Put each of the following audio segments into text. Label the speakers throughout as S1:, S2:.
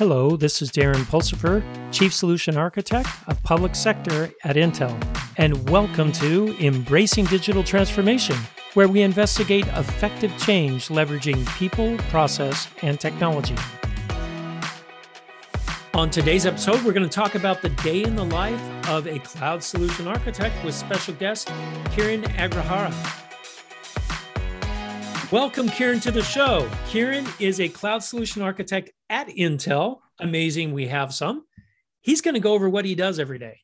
S1: Hello, this is Darren Pulsipher, Chief Solution Architect of Public Sector at Intel, and welcome to Embracing Digital Transformation, where we investigate effective change leveraging people, process, and technology. On today's episode, we're going to talk about the day in the life of a cloud solution architect with special guest Kiran Agrahara. Welcome, Kiran, to the show. Kiran is a cloud solution architect at Intel. Amazing, we have some. He's going to go over what he does every day.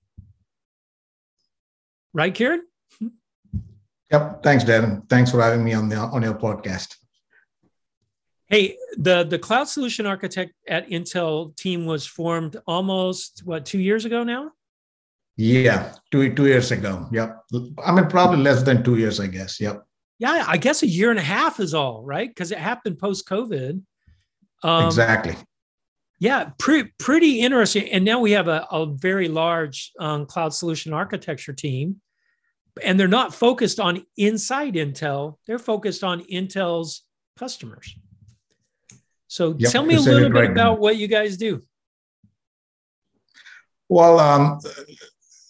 S1: Right, Kiran?
S2: Yep. Thanks, Darren. Thanks for having me on the on your podcast.
S1: Hey, the the cloud solution architect at Intel team was formed almost what two years ago now.
S2: Yeah, two two years ago. Yep. I mean, probably less than two years, I guess. Yep.
S1: Yeah, I guess a year and a half is all right because it happened post COVID.
S2: Um, exactly.
S1: Yeah, pre- pretty interesting. And now we have a, a very large um, cloud solution architecture team, and they're not focused on inside Intel. They're focused on Intel's customers. So yep, tell me a little bit right about now. what you guys do.
S2: Well, um,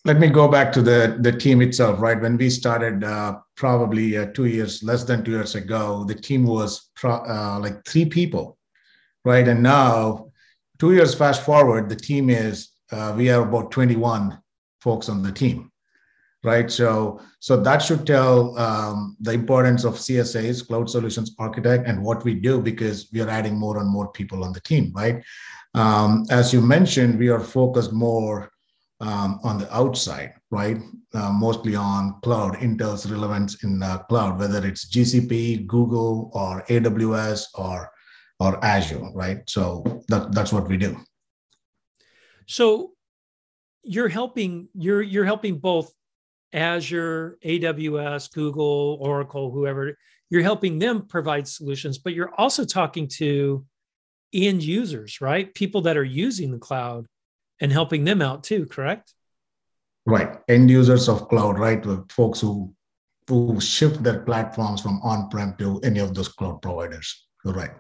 S2: let me go back to the, the team itself, right? When we started uh, probably uh, two years, less than two years ago, the team was pro- uh, like three people, right? And now, two years fast forward, the team is, uh, we are about 21 folks on the team, right? So, so that should tell um, the importance of CSAs, Cloud Solutions Architect, and what we do because we are adding more and more people on the team, right? Um, as you mentioned, we are focused more um, on the outside, right? Uh, mostly on cloud, Intel's relevance in uh, cloud, whether it's GCP, Google, or AWS, or or Azure, right? So that, that's what we do.
S1: So you're helping you're you're helping both Azure, AWS, Google, Oracle, whoever. You're helping them provide solutions, but you're also talking to end users, right? People that are using the cloud and helping them out too, correct?
S2: Right. End users of cloud, right? Folks who who shift their platforms from on-prem to any of those cloud providers. You're right.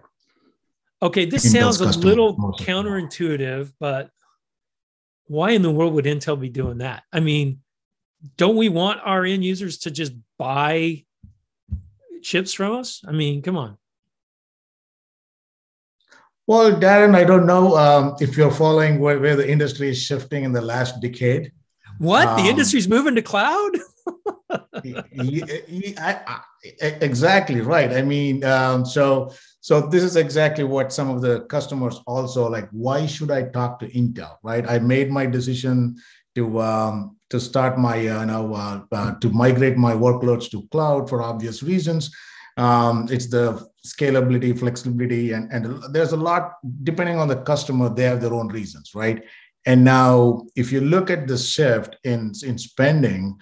S1: Okay, this sounds a little counterintuitive, but why in the world would Intel be doing that? I mean, don't we want our end users to just buy chips from us? I mean, come on.
S2: Well, Darren, I don't know um, if you're following where, where, the industry is shifting in the last decade.
S1: What? Um, the industry's moving to cloud?
S2: exactly right. I mean, um, so so this is exactly what some of the customers also like. Why should I talk to Intel? Right? I made my decision to um, to start my uh, you know uh, uh, to migrate my workloads to cloud for obvious reasons. Um, it's the scalability, flexibility, and, and there's a lot, depending on the customer, they have their own reasons, right? And now, if you look at the shift in, in spending,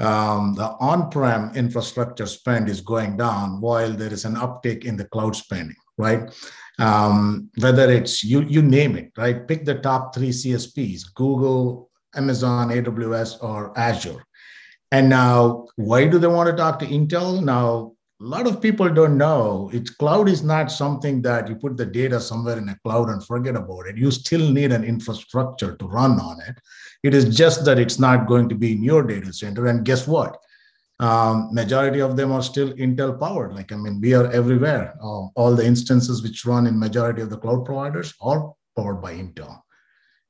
S2: um, the on-prem infrastructure spend is going down while there is an uptick in the cloud spending, right? Um, whether it's you, you name it, right? Pick the top three CSPs: Google, Amazon, AWS, or Azure. And now, why do they want to talk to Intel? Now, a lot of people don't know it's cloud is not something that you put the data somewhere in a cloud and forget about it. You still need an infrastructure to run on it. It is just that it's not going to be in your data center. And guess what? Um, majority of them are still intel powered. Like i mean we are everywhere. Uh, all the instances which run in majority of the cloud providers are powered by intel.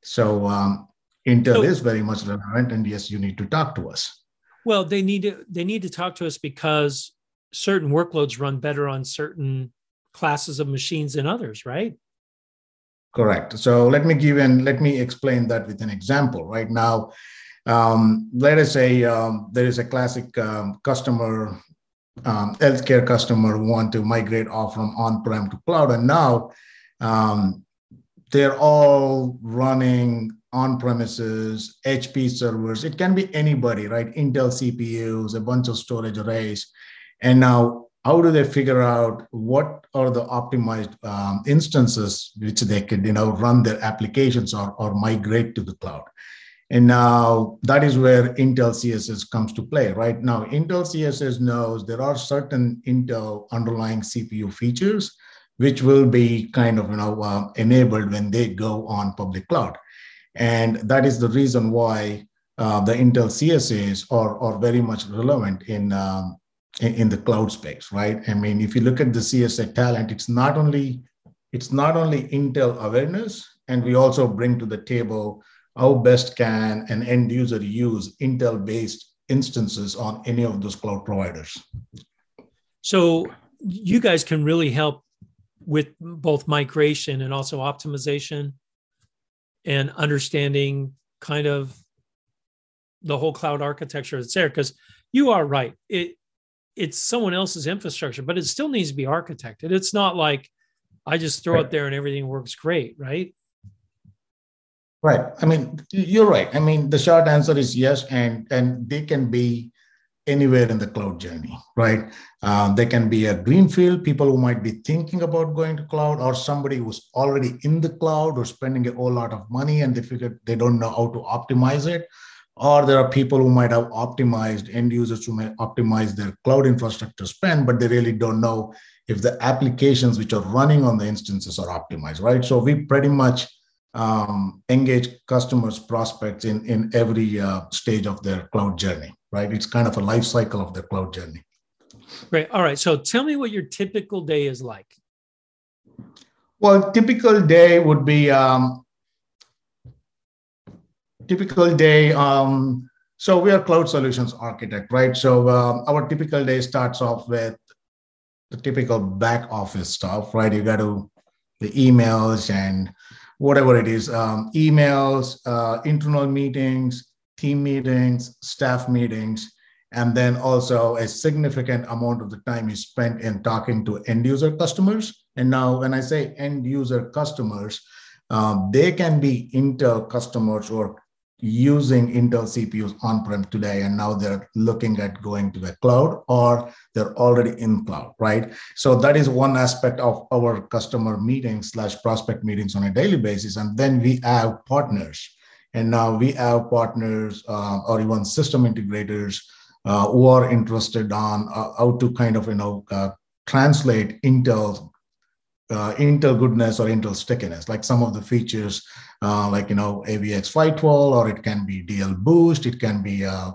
S2: So um, intel so, is very much relevant and yes you need to talk to us.
S1: Well they need to they need to talk to us because certain workloads run better on certain classes of machines than others, right?
S2: Correct. So let me give and let me explain that with an example. Right now, um, let us say um, there is a classic um, customer, um, healthcare customer who want to migrate off from on-prem to cloud, and now um, they're all running on-premises HP servers. It can be anybody, right? Intel CPUs, a bunch of storage arrays and now, how do they figure out what are the optimized um, instances which they could, you know, run their applications or, or migrate to the cloud? And now that is where Intel CSAs comes to play. Right now, Intel CSAs knows there are certain Intel underlying CPU features which will be kind of you know uh, enabled when they go on public cloud and that is the reason why uh, the intel csas are, are very much relevant in, um, in the cloud space right? I mean if you look at the csa talent it's not only it's not only intel awareness and we also bring to the table how best can an end user use intel based instances on any of those cloud providers.
S1: So you guys can really help with both migration and also optimization and understanding kind of the whole cloud architecture that's there because you are right. It it's someone else's infrastructure but it still needs to be architected. It's not like i just throw it there and everything works great right?
S2: Right. I mean you're right. I mean the short answer is yes and and they can be anywhere in the cloud journey, right? Um, they can be a greenfield, people who might be thinking about going to cloud, or somebody who's already in the cloud or spending a whole lot of money and they figure they don't know how to optimize it. Or there are people who might have optimized end users who may optimize their cloud infrastructure spend, but they really don't know if the applications which are running on the instances are optimized, right? So we pretty much um, engage customers, prospects in, in every uh, stage of their cloud journey right? It's kind of a life cycle of the cloud journey.
S1: Great. All right. So tell me what your typical day is like.
S2: Well, typical day would be um, typical day. Um, so we are cloud solutions architect, right? So uh, our typical day starts off with the typical back office stuff, right? You got to the emails and whatever it is, um, emails, uh, internal meetings, team meetings, staff meetings, and then also a significant amount of the time is spent in talking to end user customers. And now, when I say end user customers, um, they can be Intel customers or using Intel CPUs on-prem today, and now they're looking at going to the cloud, or they're already in cloud, right? So that is one aspect of our customer meetings slash prospect meetings on a daily basis. And then we have partners and now we have partners uh, or even system integrators uh, who are interested on uh, how to kind of, you know, uh, translate Intel uh, Intel goodness or Intel stickiness, like some of the features, uh, like you know AVX 512, or it can be DL boost, it can be uh,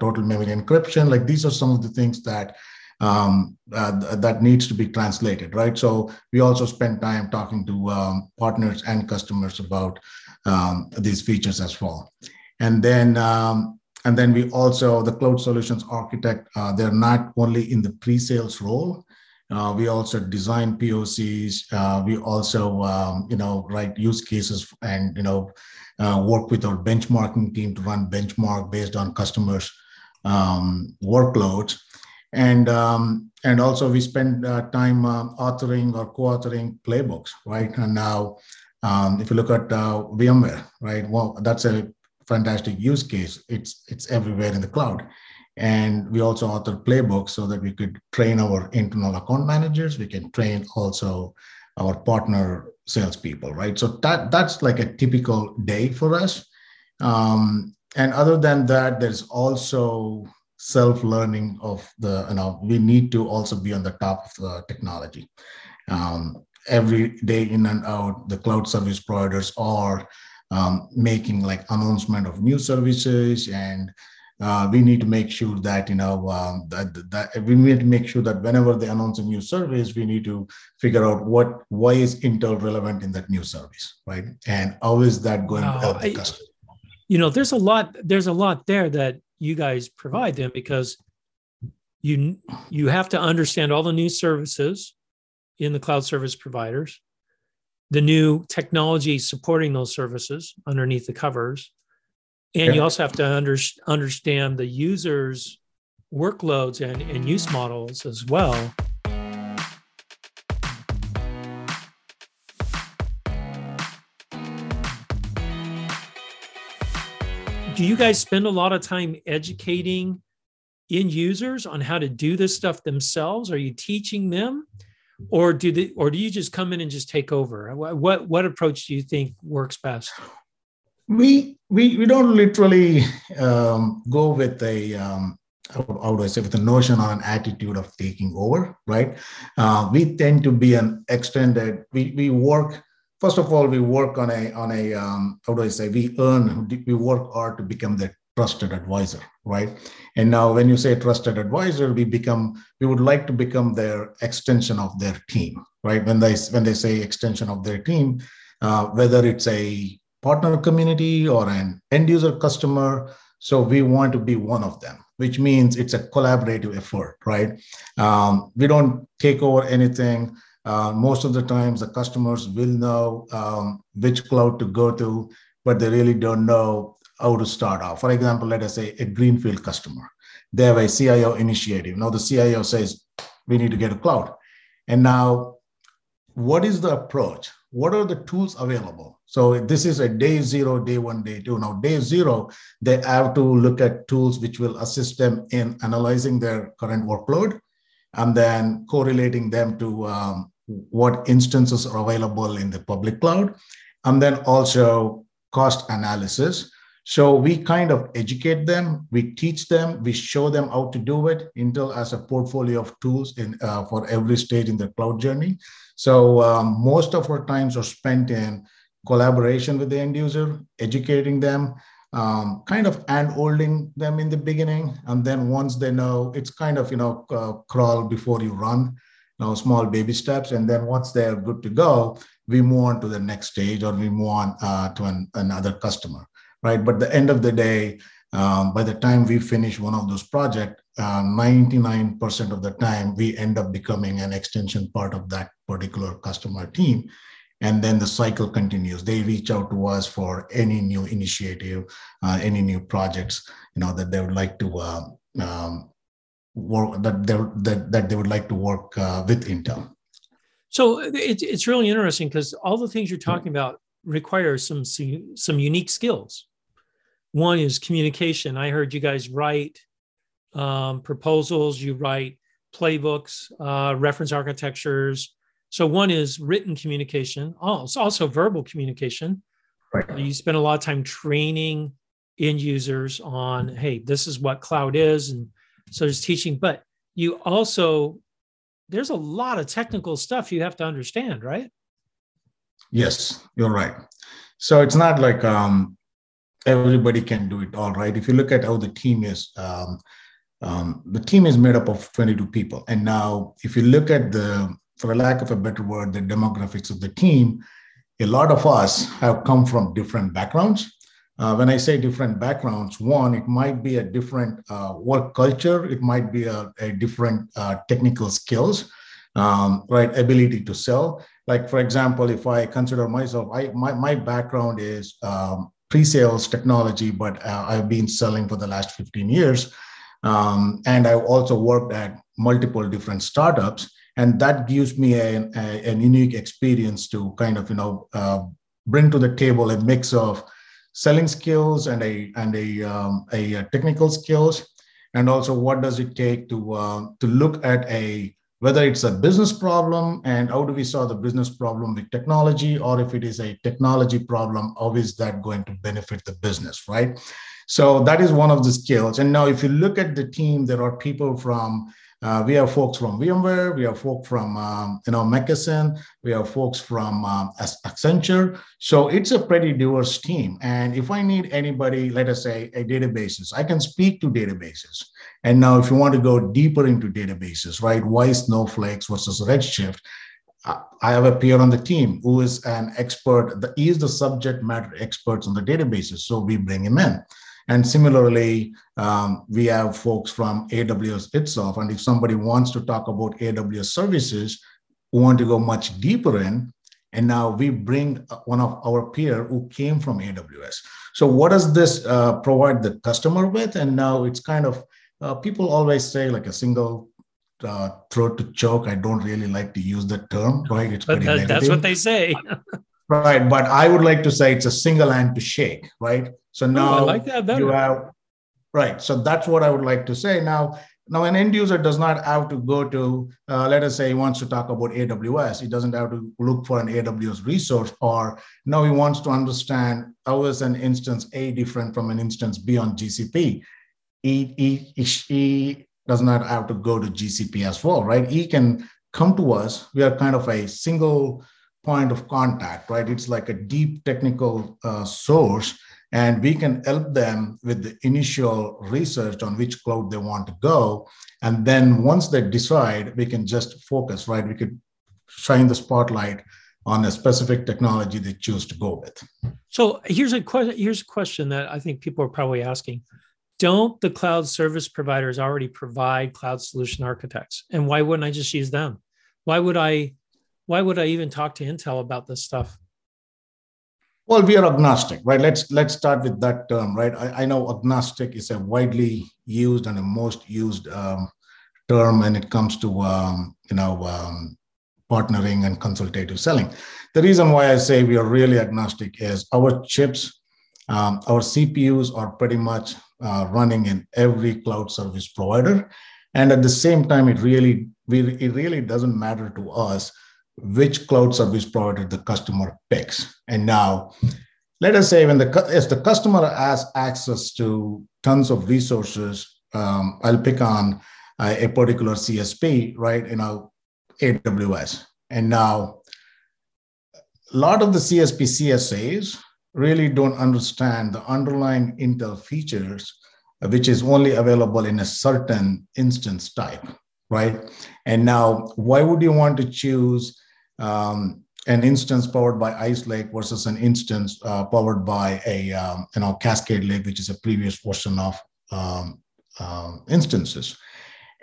S2: total memory encryption. Like these are some of the things that um, uh, that needs to be translated, right? So we also spend time talking to um, partners and customers about um, these features as well. And then um, and then we also the cloud solutions architect. Uh, they're not only in the pre-sales role. Uh, we also design POCs. Uh, we also um, you know write use cases and you know uh, work with our benchmarking team to run benchmark based on customers' um, workloads. And um, and also we spend uh, time uh, authoring or co-authoring playbooks, right? And now um, if you look at uh, VMware, right? Well, that's a fantastic use case. It's it's everywhere in the cloud, and we also author playbooks so that we could train our internal account managers. We can train also our partner salespeople, right? So that that's like a typical day for us. Um, and other than that, there's also self-learning of the you know we need to also be on the top of the technology um, every day in and out, the cloud service providers are um, making like announcement of new services and uh, we need to make sure that you know um, that, that we need to make sure that whenever they announce a new service we need to figure out what why is intel relevant in that new service right and how is that going wow. to help the customer
S1: you know there's a lot there's a lot there that you guys provide them because you you have to understand all the new services in the cloud service providers, the new technology supporting those services underneath the covers. And yeah. you also have to under, understand the users' workloads and, and use models as well. Do you guys spend a lot of time educating end users on how to do this stuff themselves? Are you teaching them? or do they or do you just come in and just take over what what approach do you think works best
S2: we we, we don't literally um, go with a um, how do I say, with a notion or an attitude of taking over, right? Uh, we tend to be an extended, we, we work, first of all, we work on a, on a um, how do I say, we earn, we work hard to become the trusted advisor, right? And now when you say trusted advisor, we become, we would like to become their extension of their team, right? When they, when they say extension of their team, uh, whether it's a partner community or an end user customer, so we want to be one of them which means it's a collaborative effort, right? Um, we don't take over anything. Uh, most of the times, the customers will know um, which cloud to go to, but they really don't know how to start off. For example, let us say a greenfield customer. They have a CIO initiative. Now the CIO says, we need to get a cloud. And now, what is the approach? What are the tools available? So this is a day zero, day one, day two. Now, day zero, they have to look at tools which will assist them in analyzing their current workload and then correlating them to um, what instances are available in the public cloud, and then also cost analysis. So we kind of educate them, we teach them, we show them how to do it. Intel has a portfolio of tools in, uh, for every stage in the cloud journey. So um, most of our times are spent in collaboration with the end user, educating them, um, kind of hand holding them in the beginning. And then once they know, it's kind of, you know, uh, crawl before you run, you know, small baby steps. And then once they're good to go, we move on to the next stage or we move on uh, to an, another customer, right? But the end of the day, um, by the time we finish one of those projects, uh, 99% of the time, we end up becoming an extension part of that particular customer team. And then the cycle continues. They reach out to us for any new initiative uh, any new projects you know that they would like to uh, um, work that they that, that they would like to work uh, with intel.
S1: So it's, it's really interesting because all the things you're talking about require some some unique skills one is communication i heard you guys write um, proposals you write playbooks uh, reference architectures so one is written communication, also, also verbal communication. Right. You spend a lot of time training end users on, hey, this is what cloud is, and so there's teaching. But you also there's a lot of technical stuff you have to understand, right?
S2: Yes, you're right. So it's not like um, everybody can do it all, right? If you look at how the team is, um, um, the team is made up of 22 people, and now if you look at the for lack of a better word, the demographics of the team, a lot of us have come from different backgrounds. Uh, when I say different backgrounds, one, it might be a different uh, work culture, it might be a, a different uh, technical skills, um, right? Ability to sell. Like, for example, if I consider myself, I, my, my background is um, pre sales technology, but uh, I've been selling for the last 15 years. Um, and I've also worked at multiple different startups and that gives me a, a, an unique experience to kind of you know uh, bring to the table a mix of selling skills and a and a, um, a technical skills and also what does it take to uh, to look at a whether it's a business problem and how do we solve the business problem with technology or if it is a technology problem how is that going to benefit the business right so that is one of the skills and now if you look at the team there are people from uh, we have folks from VMware, we have folks from um, you know McKesson, we have folks from um, Accenture. So it's a pretty diverse team. And if I need anybody, let us say a databases, I can speak to databases. And now, if you want to go deeper into databases, right? Why Snowflakes versus Redshift? I have a peer on the team who is an expert. He is the subject matter experts on the databases, so we bring him in. And similarly, um, we have folks from AWS itself. And if somebody wants to talk about AWS services, want to go much deeper in. And now we bring one of our peer who came from AWS. So what does this uh, provide the customer with? And now it's kind of, uh, people always say like a single uh, throat to choke. I don't really like to use the term, right?
S1: It's but that, that's what they say.
S2: right. But I would like to say it's a single hand to shake, right? So now
S1: oh, like that
S2: you have right. So that's what I would like to say. Now, now an end user does not have to go to, uh, let us say he wants to talk about AWS. He doesn't have to look for an AWS resource, or now he wants to understand how is an instance A different from an instance B on GCP. He, he, he does not have to go to GCP as well, right? He can come to us. We are kind of a single point of contact, right? It's like a deep technical uh, source, and we can help them with the initial research on which cloud they want to go. And then once they decide, we can just focus, right? We could shine the spotlight on a specific technology they choose to go with.
S1: So here's a. Here's a question that I think people are probably asking: Don't the cloud service providers already provide cloud solution architects? And why wouldn't I just use them? Why would I? Why would I even talk to Intel about this stuff?
S2: Well, we are agnostic, right? Let's let's start with that term, right? I, I know agnostic is a widely used and a most used um, term when it comes to um, you know um, partnering and consultative selling. The reason why I say we are really agnostic is our chips, um, our CPUs are pretty much uh, running in every cloud service provider. And at the same time, it really, we, it really doesn't matter to us which cloud service provider the customer picks. And now, let us say when the if the customer has access to tons of resources, um, I'll pick on uh, a particular CSP, right? You know, AWS. And now, a lot of the CSP CSAs really don't understand the underlying Intel features, which is only available in a certain instance type, right? And now, why would you want to choose um, an instance powered by Ice Lake versus an instance uh, powered by a um, you know Cascade Lake, which is a previous version of um, um instances?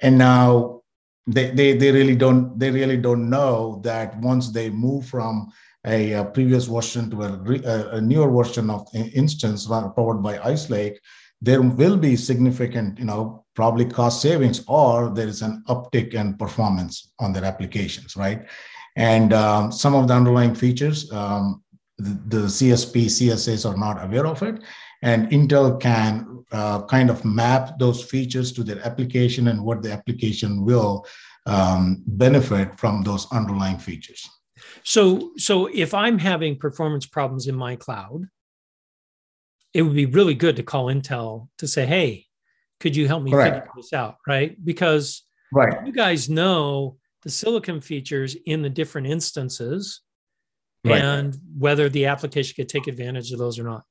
S2: And now they, they, they really don't they really don't know that once they move from a, a previous version to a, a, newer version of instance powered by Ice Lake, there will be significant, you know, probably cost savings, or there is an uptick in performance on their applications, right? And um, some of the underlying features, um, the, the, CSP, CSAs are not aware of it, and Intel can uh, kind of map those features to their application and what the application will um, benefit from those underlying features.
S1: So, so if I'm having performance problems in my cloud, it would be really good to call Intel to say, "Hey, could you help me Correct. figure this out?" Right? Because
S2: right.
S1: you guys know the silicon features in the different instances right. and whether the application could take advantage of those or not.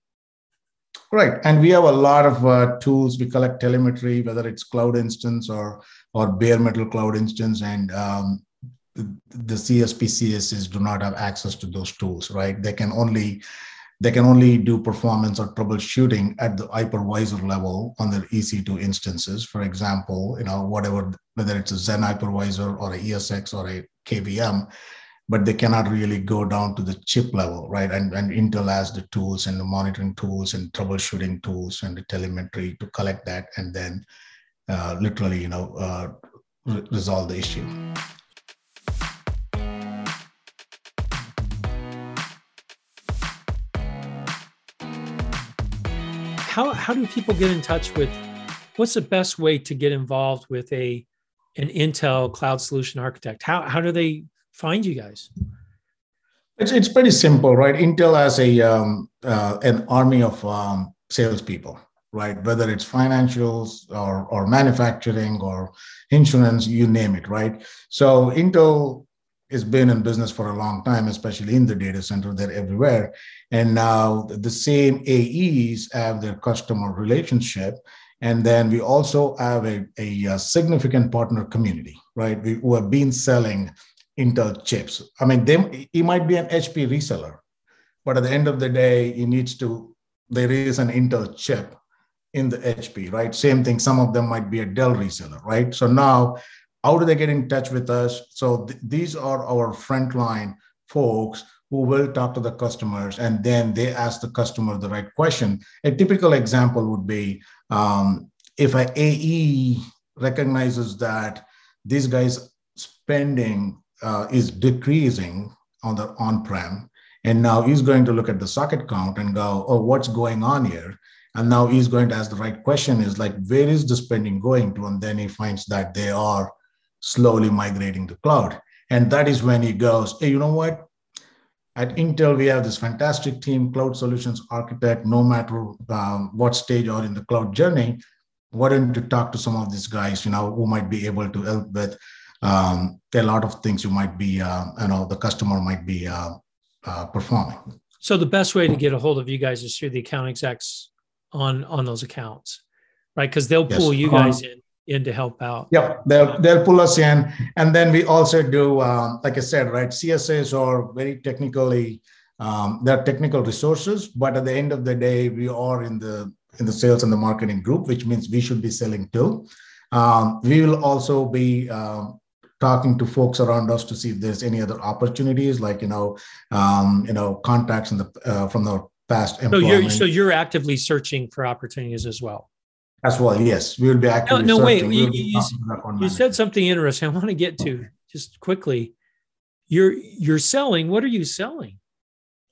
S2: Right. And we have a lot of uh, tools. We collect telemetry, whether it's cloud instance or, or bare metal cloud instance. And um, the CSP CSAs do not have access to those tools, right? They can only they can only do performance or troubleshooting at the hypervisor level on their EC2 instances. For example, you know, whatever, whether it's a Xen hypervisor or a ESX or a KVM, but they cannot really go down to the chip level, right? And, and Intel has the tools and the monitoring tools and troubleshooting tools and the telemetry to collect that and then uh, literally, you know, uh, re- resolve the issue.
S1: How, how do people get in touch with what's the best way to get involved with a an Intel cloud solution architect? How, how do they find you guys?
S2: It's, it's pretty simple, right? Intel has a um, uh, an army of um, salespeople, right? Whether it's financials or, or manufacturing or insurance, you name it, right? So Intel has been in business for a long time, especially in the data center. They're everywhere. And now the same AEs have their customer relationship. And then we also have a, a, significant partner community, right? We, have been selling Intel chips. I mean, they, he might be an HP reseller, but at the end of the day, he needs to, there is an Intel chip in the HP, right? Same thing. Some of them might be a Dell reseller, right? So now, how do they get in touch with us? So th- these are our frontline folks who will talk to the customers and then they ask the customer the right question. A typical example would be um, if an AE recognizes that these guys spending uh, is decreasing on the on-prem. And now he's going to look at the socket count and go, oh, what's going on here? And now he's going to ask the right question is like, where is the spending going to? And then he finds that they are slowly migrating to cloud. And that is when he goes, hey, you know what? At Intel, we have this fantastic team, cloud solutions architect, no matter um, what stage or in the cloud journey. why don't you talk to some of these guys, you know, who might be able to help with um, a lot of things you might be, uh, you know, the customer might be uh, uh, performing.
S1: So the best way to get a hold of you guys is through the account execs on on those accounts, right? Because they'll pull yes. you guys um, in in to help out.
S2: Yep, they'll they'll pull us in, and then we also do, um, like I said, right? CSAs are very technically, um, they're technical resources, but at the end of the day, we are in the in the sales and the marketing group, which means we should be selling too. Um, we will also be um, talking to folks around us to see if there's any other opportunities, like you know, um, you know, contacts in the uh, from the past
S1: employment. So you're so you're actively searching for opportunities as well.
S2: As well, yes, we will be actively.
S1: No, no wait. You, you, you said something interesting. I want to get to just quickly. You're you're selling. What are you selling?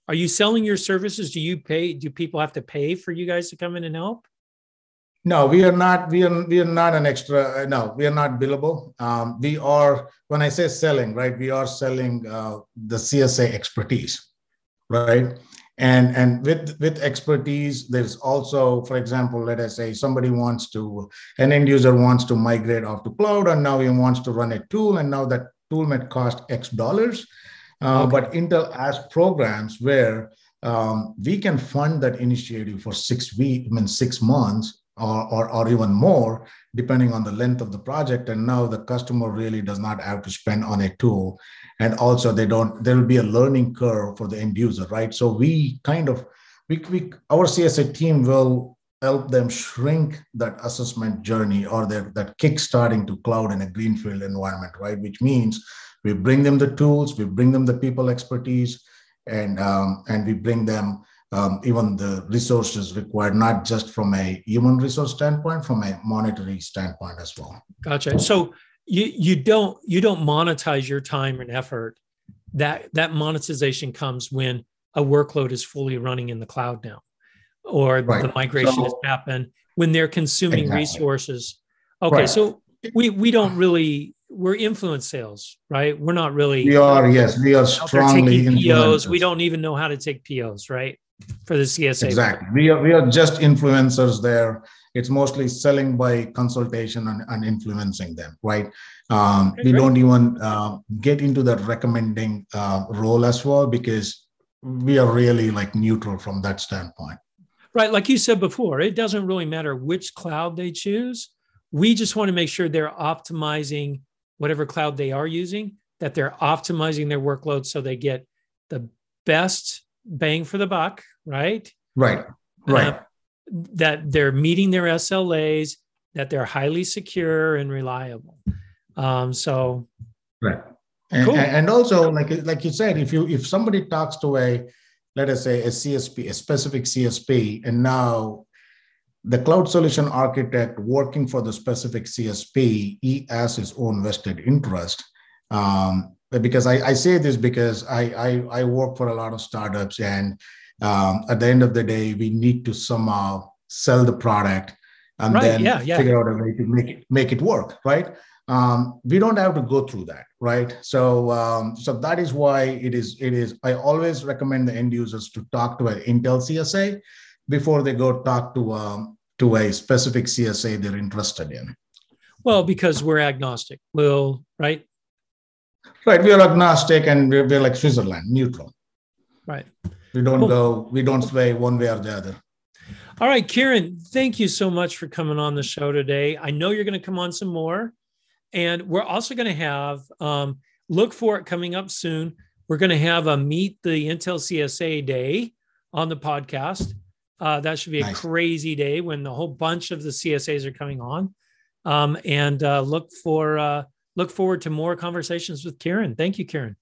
S1: Are you selling your services? Do you pay? Do people have to pay for you guys to come in and help?
S2: No, we are not. We are we are not an extra. No, we are not billable. Um, we are. When I say selling, right, we are selling uh, the CSA expertise, right? And and with with expertise, there's also, for example, let us say somebody wants to, an end user wants to migrate off to cloud, and now he wants to run a tool, and now that tool might cost X dollars. Uh, okay. But Intel has programs where um, we can fund that initiative for six weeks, I mean six months, or, or, or even more, depending on the length of the project. And now the customer really does not have to spend on a tool. And also they don't, there will be a learning curve for the end user, right? So we kind of, we, we our CSA team will help them shrink that assessment journey or their, that kickstarting to cloud in a greenfield environment, right? Which means we bring them the tools, we bring them the people expertise, and um, and we bring them um, even the resources required, not just from a human resource standpoint, from a monetary standpoint as well.
S1: Gotcha. So you you don't you don't monetize your time and effort. That that monetization comes when a workload is fully running in the cloud now, or right. the migration so, has happened when they're consuming exactly. resources. Okay, right. so we we don't really we're influence sales, right? We're not really.
S2: We are yes, we are strongly
S1: POs. We don't even know how to take POs, right? For the CSA.
S2: Exactly. We are, we are just influencers there. It's mostly selling by consultation and, and influencing them, right? Um, okay, we don't even uh, get into that recommending uh, role as well because we are really like neutral from that standpoint.
S1: Right. Like you said before, it doesn't really matter which cloud they choose. We just want to make sure they're optimizing whatever cloud they are using, that they're optimizing their workload so they get the best bang for the buck, right?
S2: Right. Right. Uh,
S1: that they're meeting their SLAs, that they're highly secure and reliable. Um, so
S2: right. And, cool. and also like like you said, if you if somebody talks to a let us say a CSP, a specific CSP, and now the cloud solution architect working for the specific CSP, he has his own vested interest. Um, because I, I say this because I, I, I work for a lot of startups and um, at the end of the day we need to somehow sell the product and right, then yeah, yeah. figure out a way to make it make it work right um, we don't have to go through that right so um, so that is why it is it is i always recommend the end users to talk to an intel csa before they go talk to um, to a specific csa they're interested in
S1: well because we're agnostic we'll right
S2: Right. We are agnostic and we're, we're like Switzerland, neutral.
S1: Right.
S2: We don't cool. go, we don't sway one way or the other.
S1: All right, Kiran, thank you so much for coming on the show today. I know you're going to come on some more. And we're also going to have, um, look for it coming up soon. We're going to have a Meet the Intel CSA Day on the podcast. Uh, that should be a nice. crazy day when the whole bunch of the CSAs are coming on. Um, and uh, look for uh, look forward to more conversations with Kiran. Thank you, Kiran.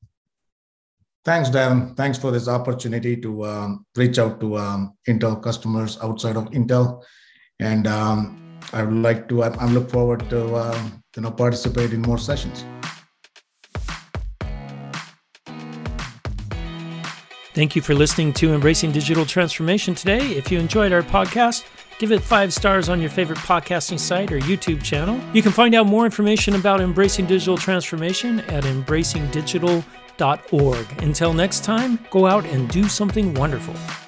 S2: Thanks, Dan. Thanks for this opportunity to um, reach out to um, Intel customers outside of Intel, and um, I would like to. I'm look forward to uh, you know participate in more sessions.
S1: Thank you for listening to Embracing Digital Transformation today. If you enjoyed our podcast Give it five stars on your favorite podcasting site or YouTube channel. You can find out more information about embracing digital transformation at embracingdigital.org. Until next time, go out and do something wonderful.